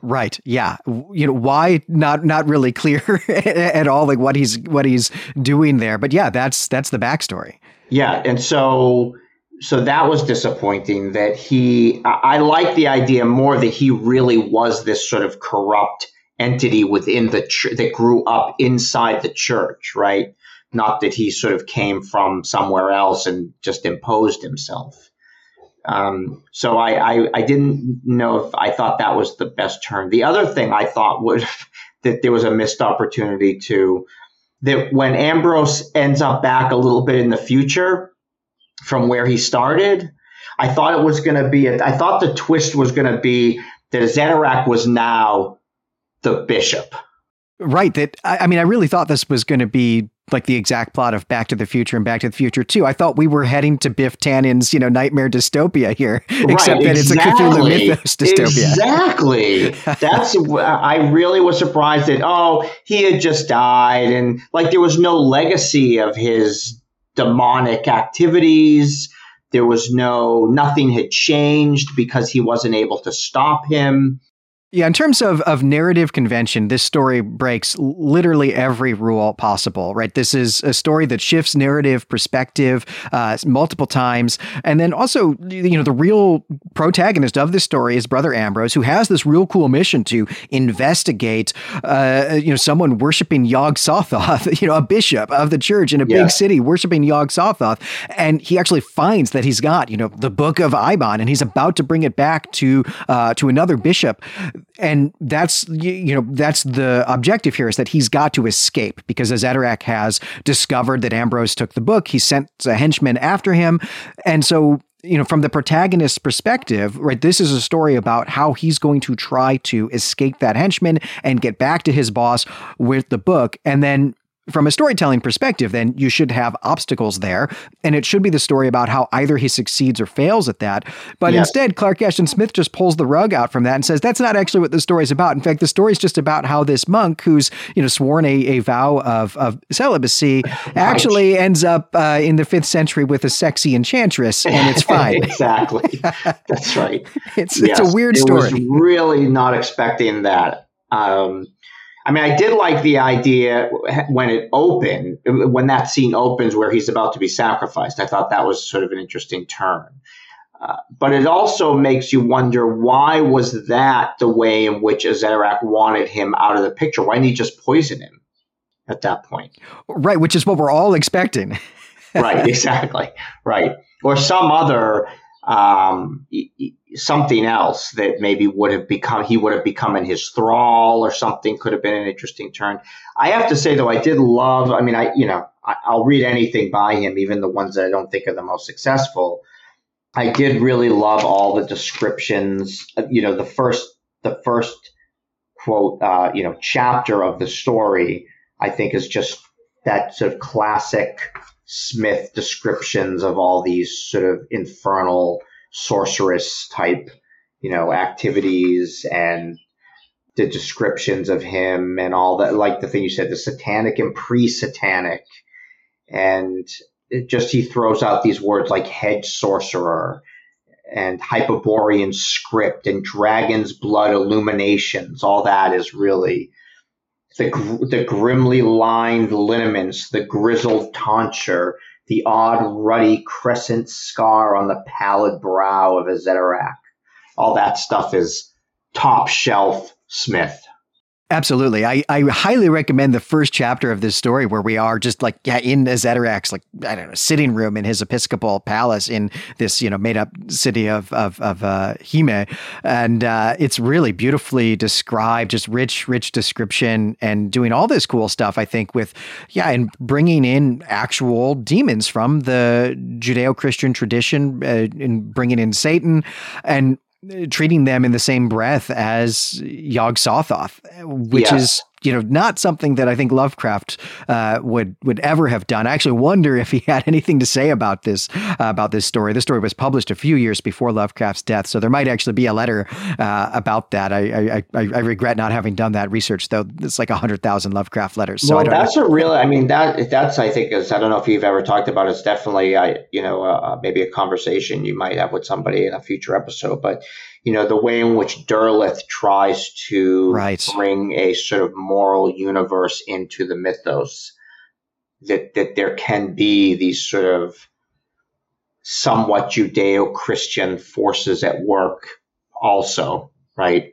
Right. Yeah. You know why? Not not really clear (laughs) at all. Like what he's what he's doing there. But yeah, that's that's the backstory. Yeah, and so so that was disappointing. That he, I, I like the idea more that he really was this sort of corrupt entity within the ch- that grew up inside the church, right? Not that he sort of came from somewhere else and just imposed himself. Um, so I, I, I, didn't know if I thought that was the best turn. The other thing I thought was (laughs) that there was a missed opportunity to that when Ambrose ends up back a little bit in the future from where he started, I thought it was going to be, a, I thought the twist was going to be that Azédarac was now the bishop. Right. That I, I mean, I really thought this was going to be like the exact plot of Back to the Future and Back to the Future 2. I thought we were heading to Biff Tannen's, you know, nightmare dystopia here, right, except that exactly. it's a Cthulhu mythos dystopia. Exactly. That's (laughs) I really was surprised that oh, he had just died and like there was no legacy of his demonic activities. There was no nothing had changed because he wasn't able to stop him. Yeah, in terms of, of narrative convention, this story breaks literally every rule possible, right? This is a story that shifts narrative perspective uh, multiple times. And then also, you know, the real protagonist of this story is Brother Ambrose, who has this real cool mission to investigate, uh, you know, someone worshiping Iog-Sotôt, (laughs) you know, a bishop of the church in a yeah. big city worshiping Iog-Sotôt. And he actually finds that he's got, you know, the book of Eibon, and he's about to bring it back to, uh, to another bishop and that's you know that's the objective here is that he's got to escape because Azédarac has discovered that Ambrose took the book. He sent a henchman after him, and so you know from the protagonist's perspective right this is a story about how he's going to try to escape that henchman and get back to his boss with the book and then from a storytelling perspective, then you should have obstacles there. And it should be the story about how either he succeeds or fails at that. But instead, Clark Ashton Smith just pulls the rug out from that and says that's not actually what the story's about. In fact, the story's just about how this monk who's, you know, sworn a, a vow of, of celibacy (laughs) actually ends up uh, in the fifth century with a sexy enchantress and it's (laughs) fine. exactly. That's right. (laughs) it's, yes. it's a weird story. I was really not expecting that. Um, I mean, I did like the idea when it opened, when that scene opens where he's about to be sacrificed. I thought that was sort of an interesting turn. Uh, but it also makes you wonder why was that the way in which Azédarac wanted him out of the picture? Why didn't he just poison him at that point? Right, which is what we're all expecting. (laughs) right, exactly. Right. Or some other um, something else that maybe would have become he would have become in his thrall or something could have been an interesting turn. I have to say though, I did love. I mean, I you know I, I'll read anything by him, even the ones that I don't think are the most successful. I did really love all the descriptions. You know, the first the first quote, uh, you know, chapter of the story. I think is just that sort of classic Smith descriptions of all these sort of infernal sorceress type, you know, activities and the descriptions of him and all that, like the thing you said, the satanic and pre-satanic. And just, he throws out these words like hedge sorcerer and Hyperborean script and dragon's blood illuminations. All that is really the, the grimly lined lineaments, the grizzled tonsure, the odd ruddy crescent scar on the pallid brow of Azédarac. All that stuff is top shelf Smith. Absolutely. I, I highly recommend the first chapter of this story where we are just like yeah, in Azédarac's like I don't know sitting room in his episcopal palace in this you know made up city of of, of uh, Hime, and uh, it's really beautifully described, just rich rich description and doing all this cool stuff. I think with yeah, and bringing in actual demons from the Judeo Christian tradition uh, and bringing in Satan and treating them in the same breath as Iog-Sotôt, which yes. is you know, not something that I think Lovecraft uh, would would ever have done. I actually wonder if he (laughs) had anything to say about this uh, about this story. This story was published a few years before Lovecraft's death, so there might actually be a letter uh, about that. I, I, I regret not having done that research though. It's like hundred thousand Lovecraft letters. So well, that's know. a real. I mean, that that's I think is I don't know if you've ever talked about. It. It's definitely I you know uh, maybe a conversation you might have with somebody in a future episode, but you know, the way in which Derleth tries to right. bring a sort of moral universe into the mythos, that, that there can be these sort of somewhat Judeo Christian forces at work also, right?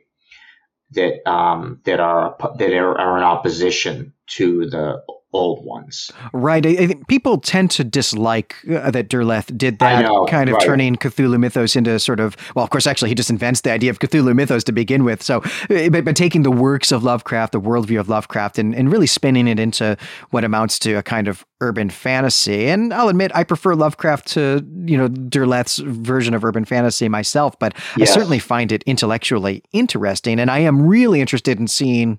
That, um, that are, that are, are in opposition to the old ones. Right. I, I think people tend to dislike uh, that Derleth did that know, kind of right. turning Cthulhu mythos into sort of, well, of course, actually, he just invents the idea of Cthulhu mythos to begin with. So, uh, but, but taking the works of Lovecraft, the worldview of Lovecraft, and, and really spinning it into what amounts to a kind of urban fantasy. And I'll admit, I prefer Lovecraft to, you know, Derleth's version of urban fantasy myself, but yes. I certainly find it intellectually interesting. And I am really interested in seeing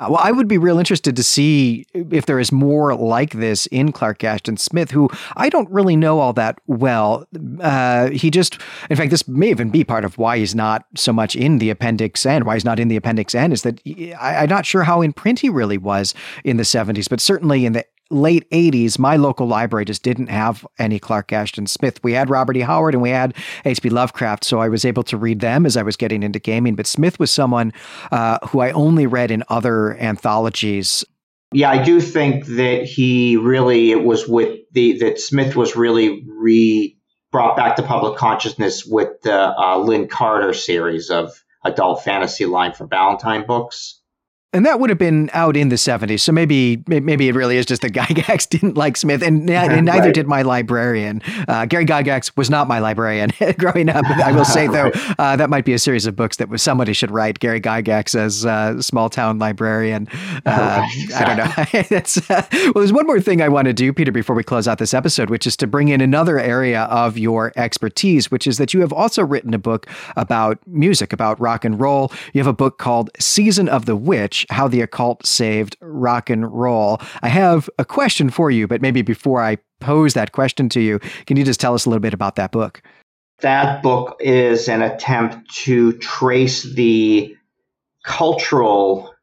well, I would be real interested to see if there is more like this in Clark Ashton Smith, who I don't really know all that well. Uh, he just, in fact, this may even be part of why he's not so much in the Appendix N, why he's not in the Appendix N, is that he, I, I'm not sure how in print he really was in the 70s, but certainly in the late 80s, my local library just didn't have any Clark Ashton Smith. We had Robert E. Howard and we had H.P. Lovecraft, so I was able to read them as I was getting into gaming. But Smith was someone uh, who I only read in other anthologies. Yeah, I do think that he really it was with the that Smith was really re brought back to public consciousness with the uh, Lin Carter series of adult fantasy line for Ballantine books. And that would have been out in the 70s. So maybe maybe it really is just that (laughs) Gygax didn't like Smith, and, and (laughs) neither right. did my librarian. Uh, Gary Gygax was not my librarian (laughs) growing up. I will say, though, right. uh, that might be a series of books that somebody should write Gary Gygax as uh, small town librarian. Uh, I don't know. That's, uh, well, there's one more thing I want to do, Peter, before we close out this episode, which is to bring in another area of your expertise, which is that you have also written a book about music, about rock and roll. You have a book called Season of the Witch how the Occult Saved Rock and Roll. I have a question for you, but maybe before I pose that question to you, can you just tell us a little bit about that book? That book is an attempt to trace the cultural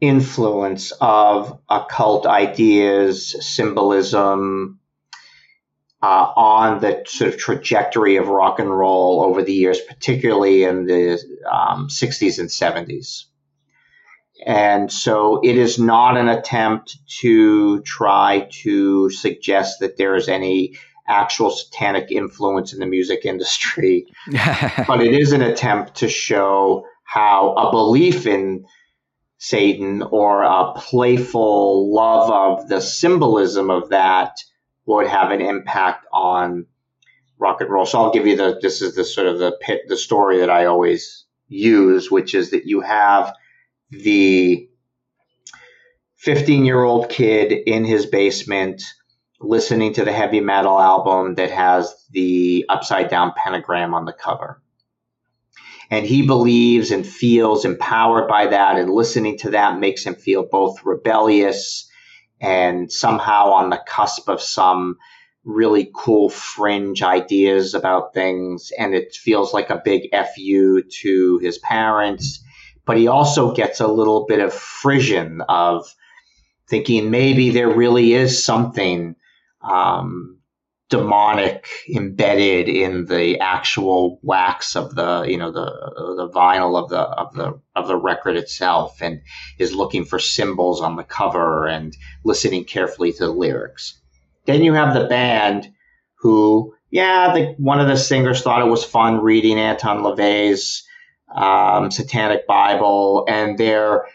influence of occult ideas, symbolism, uh, on the sort of trajectory of rock and roll over the years, particularly in the um, 60s and 70s. And so it is not an attempt to try to suggest that there is any actual satanic influence in the music industry, (laughs) but it is an attempt to show how a belief in Satan or a playful love of the symbolism of that would have an impact on rock and roll. So I'll give you the this is the sort of the pit the story that I always use, which is that you have the 15 year old kid in his basement listening to the heavy metal album that has the upside down pentagram on the cover. And he believes and feels empowered by that, and listening to that makes him feel both rebellious and somehow on the cusp of some really cool fringe ideas about things. And it feels like a big FU to his parents but he also gets a little bit of frisson of thinking maybe there really is something um, demonic embedded in the actual wax of the you know the the vinyl of the of the of the record itself and is looking for symbols on the cover and listening carefully to the lyrics. Then you have the band who yeah the, one of the singers thought it was fun reading Anton LaVey's um, Satanic Bible, and their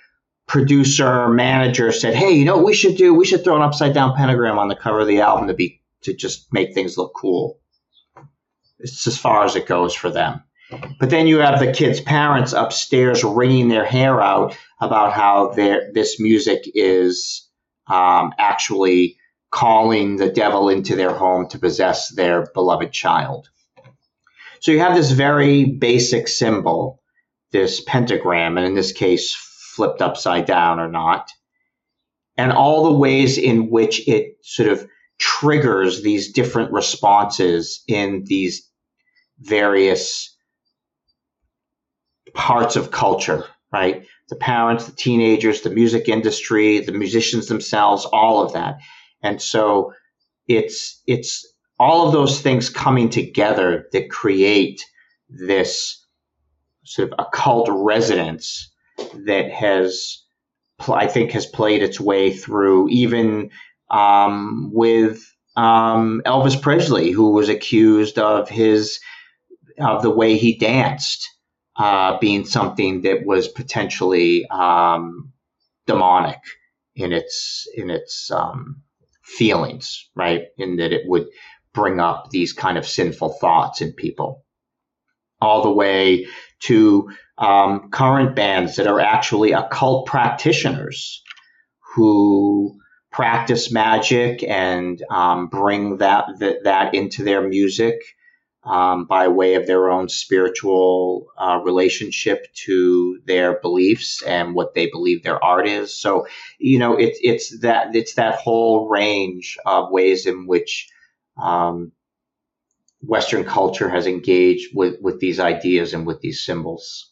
producer manager said, "Hey, you know what we should do? We should throw an upside down pentagram on the cover of the album to be to just make things look cool." It's as far as it goes for them. But then you have the kids' parents upstairs wringing their hair out about how this music is um, actually calling the devil into their home to possess their beloved child. So you have this very basic symbol this pentagram, and in this case, flipped upside down or not, and all the ways in which it sort of triggers these different responses in these various parts of culture, right? The parents, the teenagers, the music industry, the musicians themselves, all of that. And so it's it's all of those things coming together that create this sort of occult resonance that has I think has played its way through even um, with um, Elvis Presley, who was accused of his of the way he danced uh, being something that was potentially um, demonic in its in its um, feelings, right? In that it would bring up these kind of sinful thoughts in people, all the way to um, current bands that are actually occult practitioners who practice magic and um, bring that, that, that into their music um, by way of their own spiritual uh, relationship to their beliefs and what they believe their art is. So, you know, it's it's that it's that whole range of ways in which um, Western culture has engaged with with these ideas and with these symbols.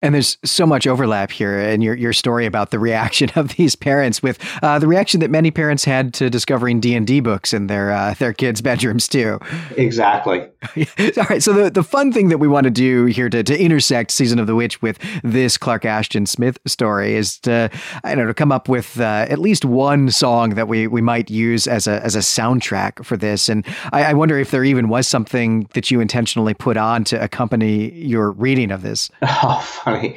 And there's so much overlap here in your, your story about the reaction (laughs) of these parents with uh, the reaction that many parents had to discovering D and D books in their uh, their kids' (laughs) bedrooms too. Exactly. (laughs) All right. So the, the fun thing that we want to do here to, to intersect Season of the Witch with this Clark Ashton Smith story is to I don't know to come up with uh, at least one song that we, we might use as a as a soundtrack for this. And I, I wonder if there even was something that you intentionally put on to accompany your reading of this. Oh funny.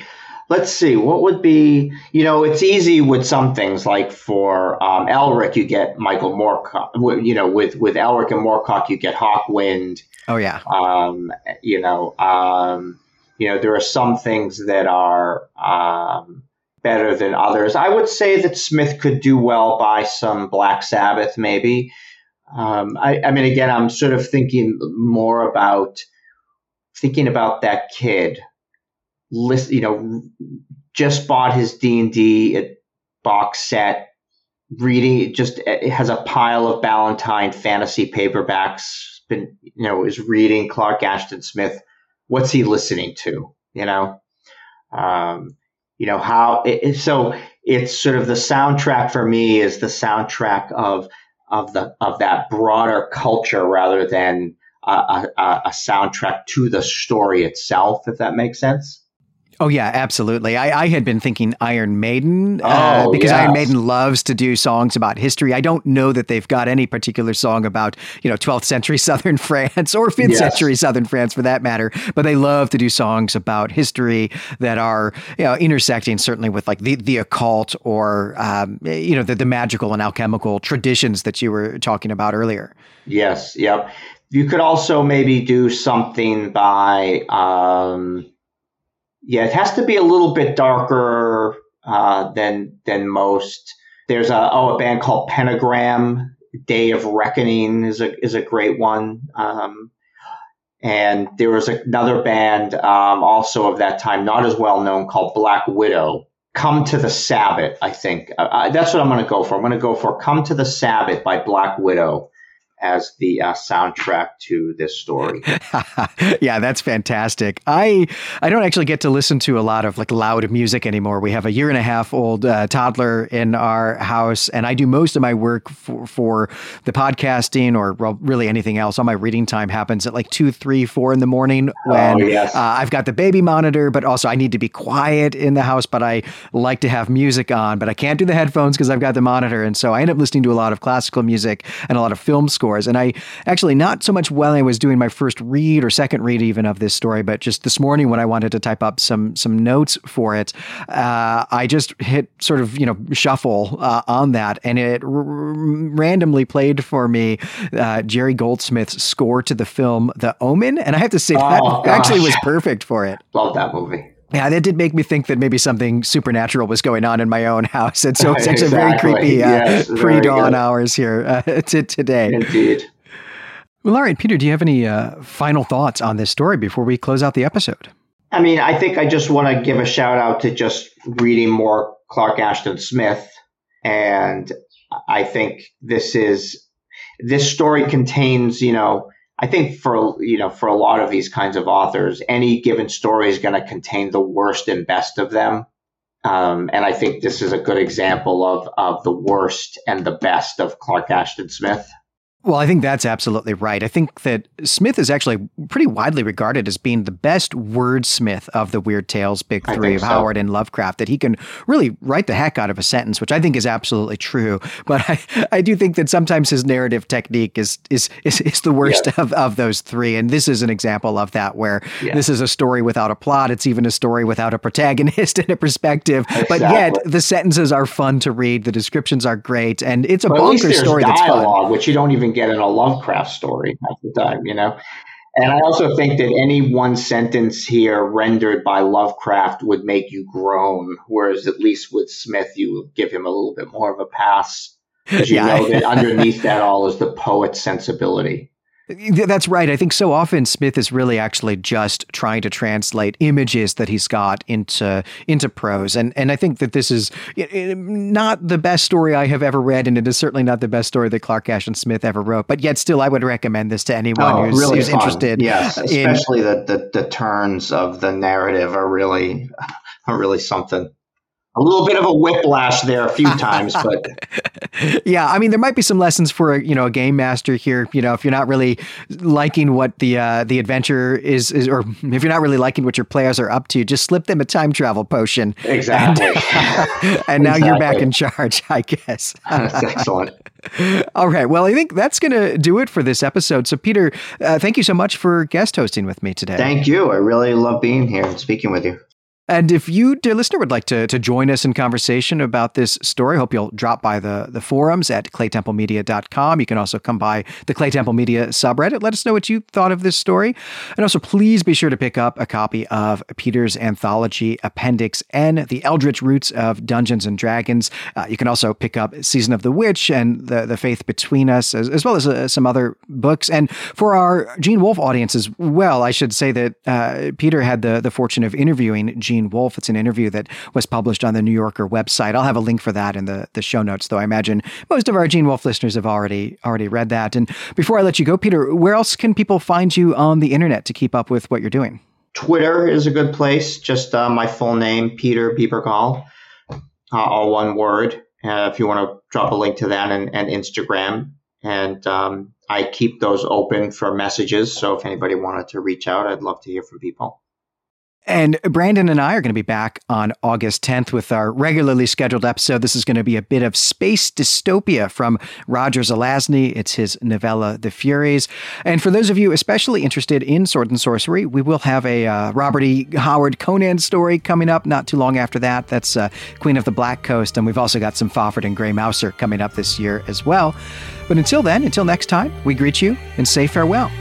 Let's see, what would be, you know, it's easy with some things like for um, Elric, you get Michael Moorcock, you know, with, with Elric and Moorcock, you get Hawkwind. Oh, yeah. Um, you know, um, you know, there are some things that are um, better than others. I would say that Smith could do well by some Black Sabbath, maybe. Um, I, I mean, again, I'm sort of thinking more about thinking about that kid list, you know, just bought his D and D box set. Reading just it has a pile of Ballantine fantasy paperbacks. Been you know is reading Clark Ashton Smith. What's he listening to? You know, um, you know how. It, so it's sort of the soundtrack for me is the soundtrack of of the of that broader culture rather than a, a, a soundtrack to the story itself. If that makes sense. Oh yeah, absolutely. I, I had been thinking Iron Maiden uh, oh, because yes. Iron Maiden loves to do songs about history. I don't know that they've got any particular song about you know 12th century (laughs) Southern France or 5th yes. century Southern France for that matter, but they love to do songs about history that are you know intersecting certainly with like the the occult or um, you know the, the magical and alchemical traditions that you were talking about earlier. Yes. Yep. You could also maybe do something by. Um, yeah, it has to be a little bit darker uh, than than most. There's a oh a band called Pentagram. Day of Reckoning is a is a great one. Um, and there was another band um, also of that time, not as well known, called Black Widow. Come to the Sabbath, I think. Uh, that's what I'm going to go for. I'm going to go for Come to the Sabbath by Black Widow as the uh, soundtrack to this story. (laughs) yeah, that's fantastic. I I don't actually get to listen to a lot of like loud music anymore. We have a year and a half old uh, toddler in our house, and I do most of my work for, for the podcasting or well, really anything else. All my reading time happens at like two, three, four in the morning when oh, yes. uh, I've got the baby monitor, but also I need to be quiet in the house. But I like to have music on, but I can't do the headphones because I've got the monitor, and so I end up listening to a lot of classical music and a lot of film scores scores. And I actually, not so much while I was doing my first read or second read even of this story, but just this morning when I wanted to type up some some notes for it, uh, I just hit sort of, you know, shuffle uh, on that. And it r- randomly played for me uh, Jerry Goldsmith's score to the film The Omen. And I have to say, oh, that gosh. actually was perfect for it. Love that movie. Yeah, that did make me think that maybe something supernatural was going on in my own house. And so it's actually (laughs) exactly. very creepy uh, yes, pre dawn hours here uh, (laughs) today. Indeed. Well, all right, Peter, do you have any uh, final thoughts on this story before we close out the episode? I mean, I think I just want to give a shout out to just reading more Clark Ashton Smith. And I think this is, this story contains, you know, I think for, you know, for a lot of these kinds of authors, any given story is going to contain the worst and best of them. Um, and I think this is a good example of, of the worst and the best of Clark Ashton Smith. Well, I think that's absolutely right. I think that Smith is actually pretty widely regarded as being the best wordsmith of the Weird Tales Big Three of so. Howard and Lovecraft, that he can really write the heck out of a sentence, which I think is absolutely true. But I, I do think that sometimes his narrative technique is is is, is the worst yeah. of, of those three. And this is an example of that, where yeah. this is a story without a plot. It's even a story without a protagonist (laughs) and a perspective. Exactly. But yet the sentences are fun to read, the descriptions are great, and it's a but bonkers story dialogue, that's fun. Which you don't even get in a Lovecraft story at the time, you know. And I also think that any one sentence here rendered by Lovecraft would make you groan, whereas at least with Smith, you would give him a little bit more of a pass. Because you (laughs) yeah. know that (laughs) underneath that all is the poet's sensibility. That's right. I think so often Smith is really actually just trying to translate images that he's got into into prose, and and I think that this is not the best story I have ever read, and it is certainly not the best story that Clark Ashton Smith ever wrote. But yet, still, I would recommend this to anyone oh, who's, really who's interested. Yes, especially in, the, the the turns of the narrative are really (laughs) are really something a little bit of a whiplash there a few (laughs) times, but yeah, I mean, there might be some lessons for a, you know a game master here. You know, if you're not really liking what the uh, the adventure is, is, or if you're not really liking what your players are up to, just slip them a time travel potion. Exactly. And, (laughs) and now exactly. you're back in charge, (laughs) I guess. That's excellent. All right. Well, I think that's going to do it for this episode. So, Peter, uh, thank you so much for guest hosting with me today. Thank you. I really love being here and speaking with you. And if you, dear listener, would like to, to join us in conversation about this story, I hope you'll drop by the, the forums at claytemplemedia.com. You can also come by the Clay Temple Media subreddit. Let us know what you thought of this story. And also, please be sure to pick up a copy of Peter's anthology, Appendix N, The Eldritch Roots of Dungeons and Dragons. Uh, you can also pick up Season of the Witch and The, the Faith Between Us, as, as well as uh, some other books. And for our Gene Wolfe audience as well, I should say that uh, Peter had the, the fortune of interviewing Gene Wolfe. It's an interview that was published on the New Yorker website. I'll have a link for that in the, the show notes, though I imagine most of our Gene Wolfe listeners have already already read that. And before I let you go, Peter, where else can people find you on the internet to keep up with what you're doing? Twitter is a good place. Just uh, my full name, Peter Bebergal, uh, all one word. Uh, if you want to drop a link to that and, and Instagram. And um, I keep those open for messages. So if anybody wanted to reach out, I'd love to hear from people. And Brandon and I are going to be back on August 10th with our regularly scheduled episode. This is going to be a bit of space dystopia from Roger Zelazny. It's his novella, The Furies. And for those of you especially interested in sword and sorcery, we will have a uh, Robert E. Howard Conan story coming up not too long after that. That's uh, Queen of the Black Coast. And we've also got some Fafhrd and Grey Mouser coming up this year as well. But until then, until next time, we greet you and say farewell.